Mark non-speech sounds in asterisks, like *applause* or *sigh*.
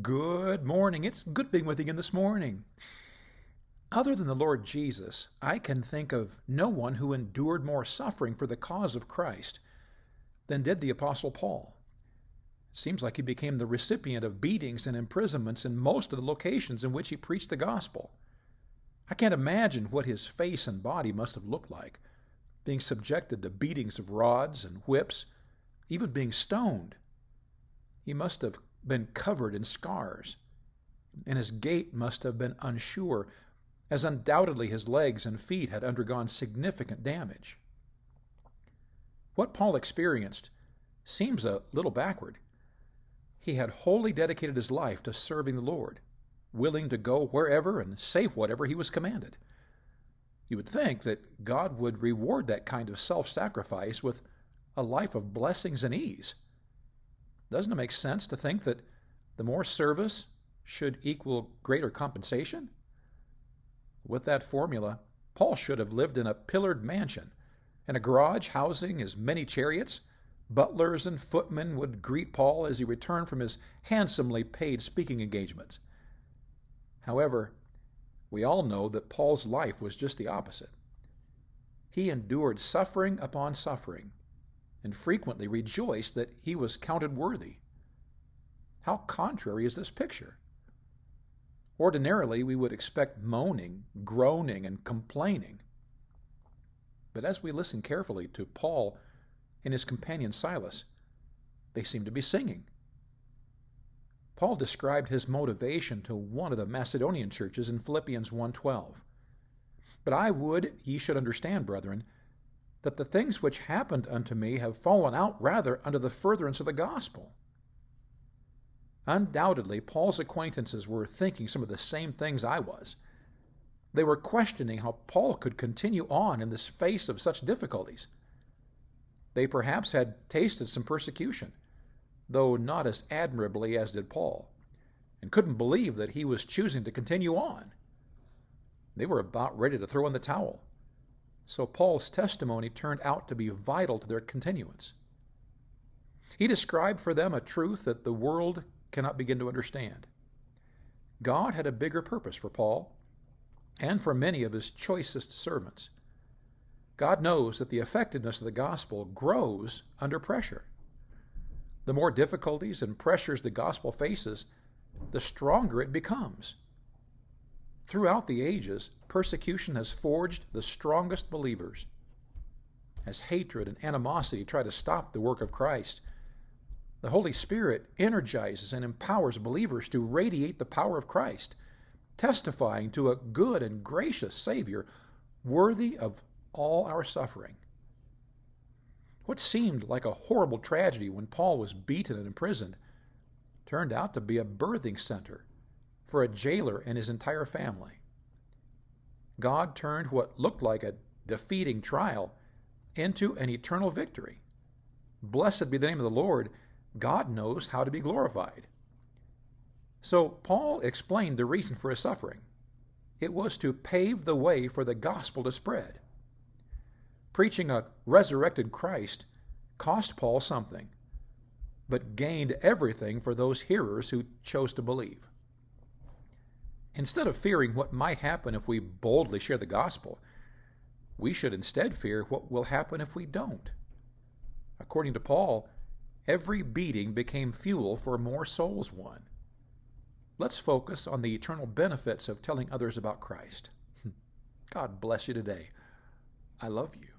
Good morning. It's good being with you again this morning. Other than the Lord Jesus, I can think of no one who endured more suffering for the cause of Christ than did the Apostle Paul. It seems like he became the recipient of beatings and imprisonments in most of the locations in which he preached the gospel. I can't imagine what his face and body must have looked like, being subjected to beatings of rods and whips, even being stoned. He must have been covered in scars, and his gait must have been unsure, as undoubtedly his legs and feet had undergone significant damage. What Paul experienced seems a little backward. He had wholly dedicated his life to serving the Lord, willing to go wherever and say whatever he was commanded. You would think that God would reward that kind of self sacrifice with a life of blessings and ease. Doesn't it make sense to think that the more service should equal greater compensation? With that formula, Paul should have lived in a pillared mansion, in a garage housing as many chariots. Butlers and footmen would greet Paul as he returned from his handsomely paid speaking engagements. However, we all know that Paul's life was just the opposite. He endured suffering upon suffering and frequently rejoiced that he was counted worthy. How contrary is this picture? Ordinarily, we would expect moaning, groaning, and complaining. But as we listen carefully to Paul and his companion Silas, they seem to be singing. Paul described his motivation to one of the Macedonian churches in Philippians 1:12. But I would ye should understand, brethren, that the things which happened unto me have fallen out rather unto the furtherance of the gospel. Undoubtedly, Paul's acquaintances were thinking some of the same things I was. They were questioning how Paul could continue on in this face of such difficulties. They perhaps had tasted some persecution, though not as admirably as did Paul, and couldn't believe that he was choosing to continue on. They were about ready to throw in the towel. So Paul's testimony turned out to be vital to their continuance. He described for them a truth that the world cannot begin to understand. God had a bigger purpose for Paul and for many of his choicest servants. God knows that the effectiveness of the gospel grows under pressure. The more difficulties and pressures the gospel faces, the stronger it becomes. Throughout the ages, persecution has forged the strongest believers. As hatred and animosity try to stop the work of Christ, the Holy Spirit energizes and empowers believers to radiate the power of Christ, testifying to a good and gracious Savior worthy of all our suffering. What seemed like a horrible tragedy when Paul was beaten and imprisoned turned out to be a birthing center for a jailer and his entire family. God turned what looked like a defeating trial into an eternal victory. Blessed be the name of the Lord. God knows how to be glorified. So Paul explained the reason for his suffering. It was to pave the way for the gospel to spread. Preaching a resurrected Christ cost Paul something, but gained everything for those hearers who chose to believe. Instead of fearing what might happen if we boldly share the gospel, we should instead fear what will happen if we don't. According to Paul, every beating became fuel for more souls won. Let's focus on the eternal benefits of telling others about Christ. *laughs* God bless you today. I love you.